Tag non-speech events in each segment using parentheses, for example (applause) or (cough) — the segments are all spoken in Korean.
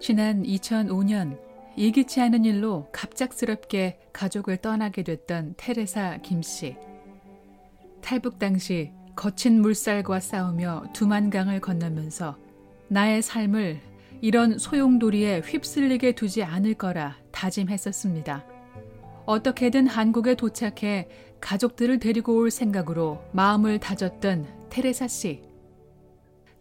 지난 2005년 예기치 않은 일로 갑작스럽게 가족을 떠나게 됐던 테레사 김 씨. 탈북 당시 거친 물살과 싸우며 두만강을 건너면서 나의 삶을 이런 소용돌이에 휩쓸리게 두지 않을 거라 다짐했었습니다. 어떻게든 한국에 도착해 가족들을 데리고 올 생각으로 마음을 다졌던 테레사 씨.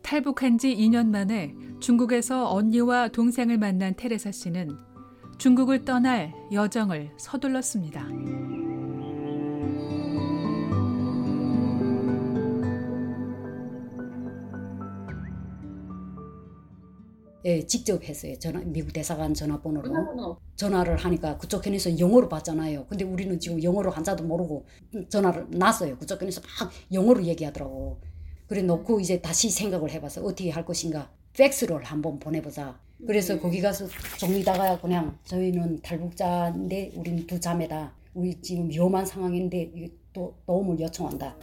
탈북한 지 2년 만에 중국에서 언니와 동생을 만난 테레사 씨는 중국을 떠날 여정을 서둘렀습니다. 예, 직접 했어요. 전화, 미국 대사관 전화번호로. 전화를 하니까 그쪽 편에서 영어로 받잖아요. 근데 우리는 지금 영어로 한자도 모르고 전화를 놨어요. 그쪽 편에서 막 영어로 얘기하더라고. 그래 놓고 이제 다시 생각을 해봐서 어떻게 할 것인가. 팩스를 한번 보내보자. 그래서 음. 거기 가서 좀 이따가 그냥 저희는 탈북자인데 우리는 두 자매다. 우리 지금 위험한 상황인데 또 도움을 요청한다.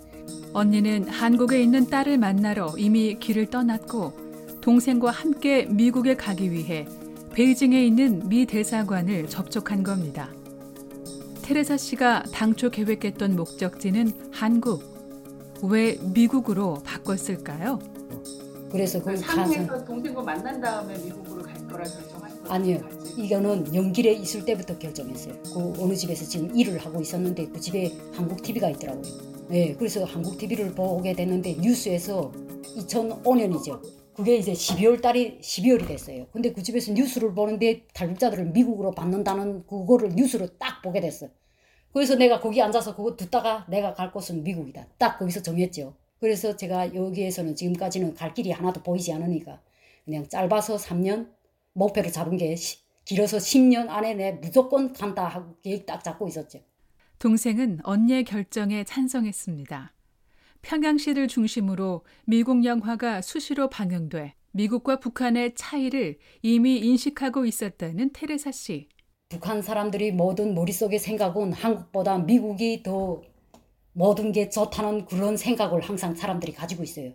언니는 한국에 있는 딸을 만나러 이미 길을 떠났고 동생과 함께 미국에 가기 위해 베이징에 있는 미 대사관을 접촉한 겁니다. 테레사 씨가 당초 계획했던 목적지는 한국. 왜 미국으로 바꿨을까요? 그래서 그 상해에서 동생과 만난 다음에 미국으로 갈 거라 결정한 거예요. 아니요. 이거는 연길에 있을 때부터 결정했어요. 그 어느 집에서 지금 일을 하고 있었는데 그 집에 한국 TV가 있더라고요. 네, 그래서 한국 TV를 보게 됐는데 뉴스에서 2005년이죠. 그게 이제 12월 달이 12월이 됐어요. 근데 그 집에서 뉴스를 보는데 탈북자들을 미국으로 받는다는 그거를 뉴스로 딱 보게 됐어요. 그래서 내가 거기 앉아서 그거 듣다가 내가 갈 곳은 미국이다. 딱 거기서 정했죠. 그래서 제가 여기에서는 지금까지는 갈 길이 하나도 보이지 않으니까 그냥 짧아서 3년 목표를 잡은 게 시, 길어서 10년 안에 내 무조건 간다 하고 계획 딱 잡고 있었죠. 동생은 언니의 결정에 찬성했습니다. 평양시를 중심으로 미국 영화가 수시로 방영돼 미국과 북한의 차이를 이미 인식하고 있었다는 테레사 씨. 북한 사람들이 모든 머릿속에 생각은 한국보다 미국이 더 모든 게 좋다는 그런 생각을 항상 사람들이 가지고 있어요.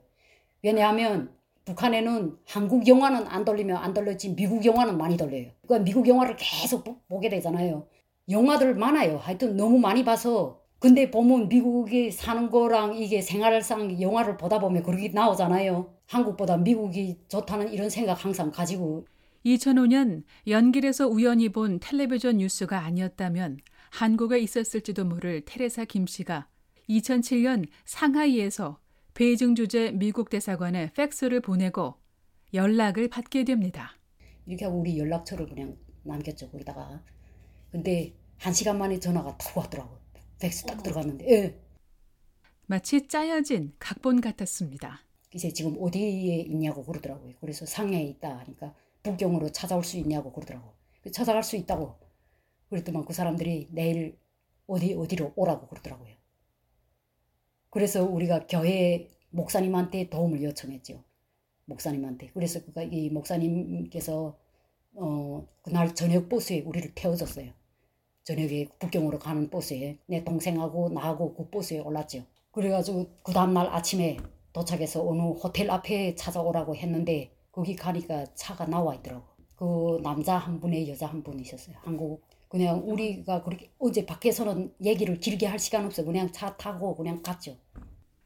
왜냐하면 북한에는 한국 영화는 안 돌리면 안 돌렸지 미국 영화는 많이 돌려요. 그러니까 미국 영화를 계속 보, 게 되잖아요. 영화들 많아요. 하여튼 너무 많이 봐서 근데 보면 미국에 사는 거랑 이게 생활상 영화를 보다 보면 그렇게 나오잖아요. 한국보다 미국이 좋다는 이런 생각 항상 가지고 2005년 연길에서 우연히 본 텔레비전 뉴스가 아니었다면 한국에 있었을지도 모를 테레사 김 씨가 2007년 상하이에서 베이징 주재 미국 대사관에 팩스를 보내고 연락을 받게 됩니다. 이렇게 하고 우리 연락처를 그냥 남겼죠 거기다가. 근데 한 시간 만에 전화가 탁 왔더라고. 팩스 딱 들어갔는데. 예. 마치 짜여진 각본 같았습니다. 이제 지금 어디에 있냐고 그러더라고요. 그래서 상해에 있다 하니까 북경으로 찾아올 수 있냐고 그러더라고. 찾아갈 수 있다고. 그랬더만 그 사람들이 내일 어디 어디로 오라고 그러더라고요. 그래서 우리가 교회 목사님한테 도움을 요청했죠. 목사님한테. 그래서 그가 이 목사님께서 어 그날 저녁 버스에 우리를 태워줬어요. 저녁에 북경으로 가는 버스에 내 동생하고 나하고 그 버스에 올랐죠. 그래가지고 그 다음날 아침에 도착해서 어느 호텔 앞에 찾아오라고 했는데 거기 가니까 차가 나와 있더라고. 그 남자 한 분에 여자 한 분 있었어요. 한국 그냥 우리가 그렇게 어제 밖에서는 얘기를 길게 할 시간 없어. 그냥 차 타고 그냥 갔죠.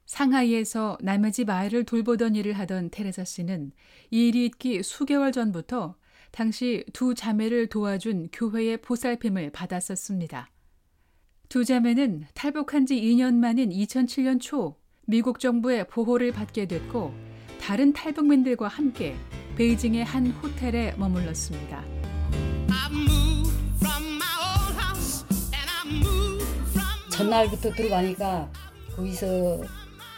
상하이에서 남의 집 아이를 돌보던 일을 하던 테레사 씨는 이 일이 있기 수개월 전부터 당시 두 자매를 도와준 교회의 보살핌을 받았었습니다. 두 자매는 탈북한 지 2년 만인 2007년 초 미국 정부의 보호를 받게 됐고 다른 탈북민들과 함께 베이징의 한 호텔에 머물렀습니다. 첫날부터 들어가니까 거기서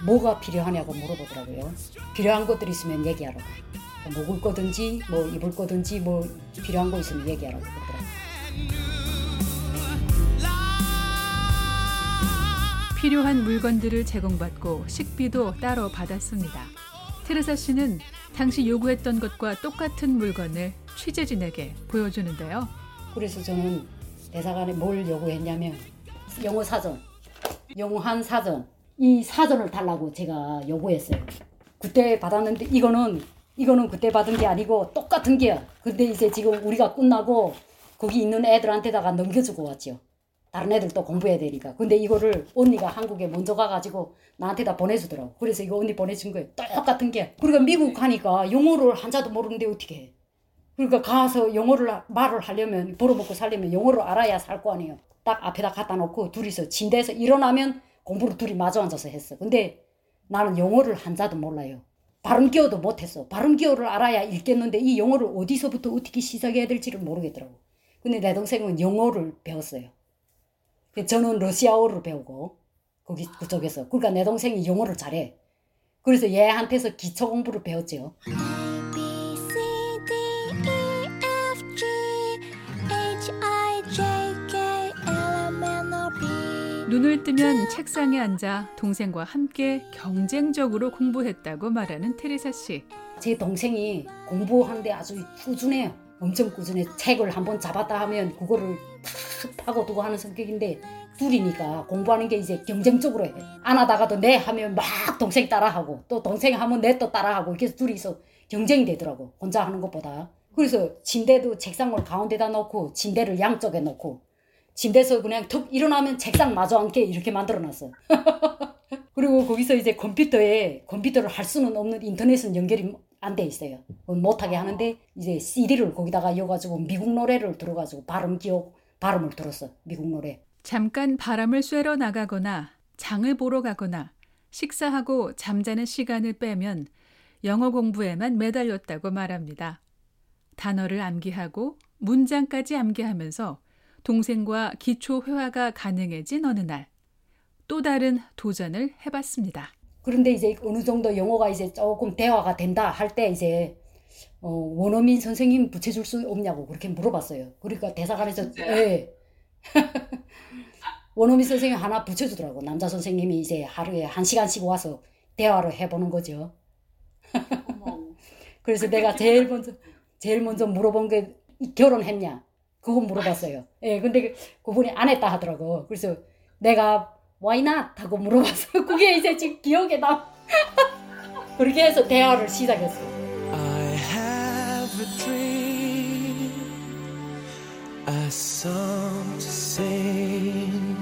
뭐가 필요하냐고 물어보더라고요. 필요한 것들 있으면 얘기하라고. 먹을 거든지 뭐 입을 거든지 뭐 필요한 거 있으면 얘기하라고 그러더라고요. 필요한 물건들을 제공받고 식비도 따로 받았습니다. 테레사 씨는 당시 요구했던 것과 똑같은 물건을 취재진에게 보여주는데요. 그래서 저는 대사관에 뭘 요구했냐면 영어 사전 영한 사전 이 사전을 달라고 제가 요구했어요. 그때 받았는데 이거는 이거는 그때 받은 게 아니고 똑같은 게야. 근데 이제 지금 우리가 끝나고 거기 있는 애들한테다가 넘겨주고 왔죠. 다른 애들도 공부해야 되니까. 근데 이거를 언니가 한국에 먼저 가가지고 나한테 다 보내주더라고. 그래서 이거 언니 보내준 거예요. 똑같은 게. 그러니까 미국 가니까 영어를 한자도 모르는데 어떻게 해. 그러니까 가서 영어를 말을 하려면 벌어먹고 살려면 영어를 알아야 살 거 아니에요. 딱 앞에다 갖다 놓고 둘이서 침대에서 일어나면 공부를 둘이 마주 앉아서 했어. 근데 나는 영어를 한자도 몰라요. 발음 기어도 못했어. 발음 기어를 알아야 읽겠는데 이 영어를 어디서부터 어떻게 시작해야 될지를 모르겠더라고. 근데 내 동생은 영어를 배웠어요. 저는 러시아어를 배우고 거기 그쪽에서 그러니까 내 동생이 영어를 잘해. 그래서 얘한테서 기초 공부를 배웠죠. 눈을 뜨면 책상에 앉아 동생과 함께 경쟁적으로 공부했다고 말하는 테레사 씨. 제 동생이 공부하는데 아주 꾸준해요. 엄청 꾸준해. 책을 한번 잡았다 하면 그거를 탁 파고두고 하는 성격인데 둘이니까 공부하는 게 이제 경쟁적으로 해. 안 하다가도 내 하면 막 동생 따라하고 또 동생 하면 내 또 따라하고 이렇게 둘이서 경쟁이 되더라고. 혼자 하는 것보다. 그래서 침대도 책상을 가운데다 놓고 침대를 양쪽에 놓고 침대에서 그냥 툭 일어나면 책상 마주 앉게 이렇게 만들어 놨어. (laughs) 그리고 거기서 이제 컴퓨터에 컴퓨터를 할 수는 없는 인터넷은 연결이 안 돼 있어요. 못하게 하는데 이제 CD를 거기다가 이어가지고 미국 노래를 들어가지고 발음 기억 발음을 들었어. 미국 노래. 잠깐 바람을 쐬러 나가거나 장을 보러 가거나 식사하고 잠자는 시간을 빼면 영어 공부에만 매달렸다고 말합니다. 단어를 암기하고 문장까지 암기하면서 동생과 기초 회화가 가능해진 어느 날 또 다른 도전을 해봤습니다. 그런데 이제 어느 정도 영어가 이제 조금 대화가 된다 할 때 이제 어, 원어민 선생님 붙여줄 수 없냐고 그렇게 물어봤어요. 그러니까 대사관에서 예. (laughs) 원어민 선생님 하나 붙여주더라고. 남자 선생님이 이제 하루에 한 시간씩 와서 대화를 해보는 거죠. (laughs) 그래서 내가 제일 먼저 제일 먼저 물어본 게 결혼했냐? 그거 물어봤어요. 예, 근데 그분이 안 했다 하더라고. 그래서 내가 why not? 하고 물어봤어. (laughs) 그게 이제 지금 기억에 나. (laughs) 그렇게 해서 대화를 시작했어. I have a dream, a song to sing.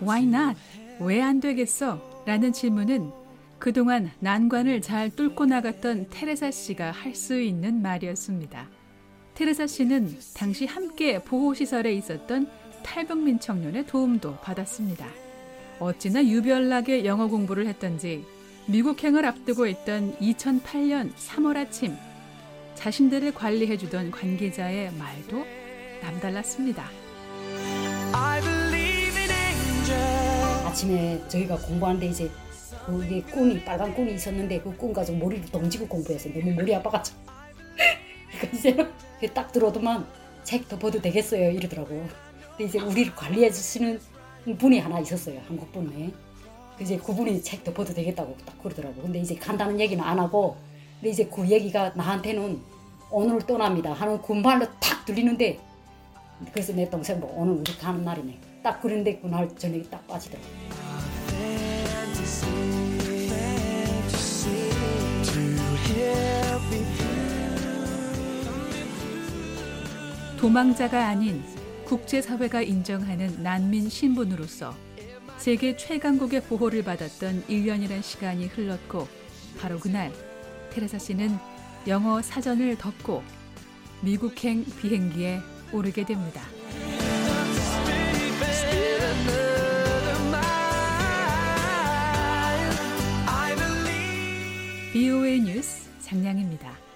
Why not? 왜 안 되겠어? 라는 질문은 그동안 난관을 잘 뚫고 나갔던 테레사 씨가 할 수 있는 말이었습니다. 테레사 씨는 당시 함께 보호시설에 있었던 탈북민 청년의 도움도 받았습니다. 어찌나 유별나게 영어 공부를 했던지 미국행을 앞두고 있던 2008년 3월 아침 자신들을 관리해주던 관계자의 말도 남달랐습니다. 아침에 저희가 공부하는데 이제 그게 꾼이 빨간 꾼이 있었는데 그꾼 가지고 머리를 덩지고 공부했어요. 너무 머리 아파가지고. (laughs) 그러니까 이제는 딱 들어도만 책 덮어도 되겠어요 이러더라고. 근데 이제 우리를 관리해 주시는 분이 하나 있었어요 한국 분에. 이제 그분이 책 덮어도 되겠다고 딱 그러더라고. 근데 이제 간다는 얘기는 안 하고, 근데 이제 그 얘기가 나한테는 오늘 떠납니다 하는 군말로 탁 들리는데, 그래서 내 동생 뭐 오늘 우리 가는 날이네. 딱 그런데 그날 저녁에 딱 빠지더라고. 도망자가 아닌 국제사회가 인정하는 난민 신분으로서 세계 최강국의 보호를 받았던 1년이란 시간이 흘렀고 바로 그날 테레사 씨는 영어 사전을 덮고 미국행 비행기에 오르게 됩니다. BOA 뉴스 장량입니다.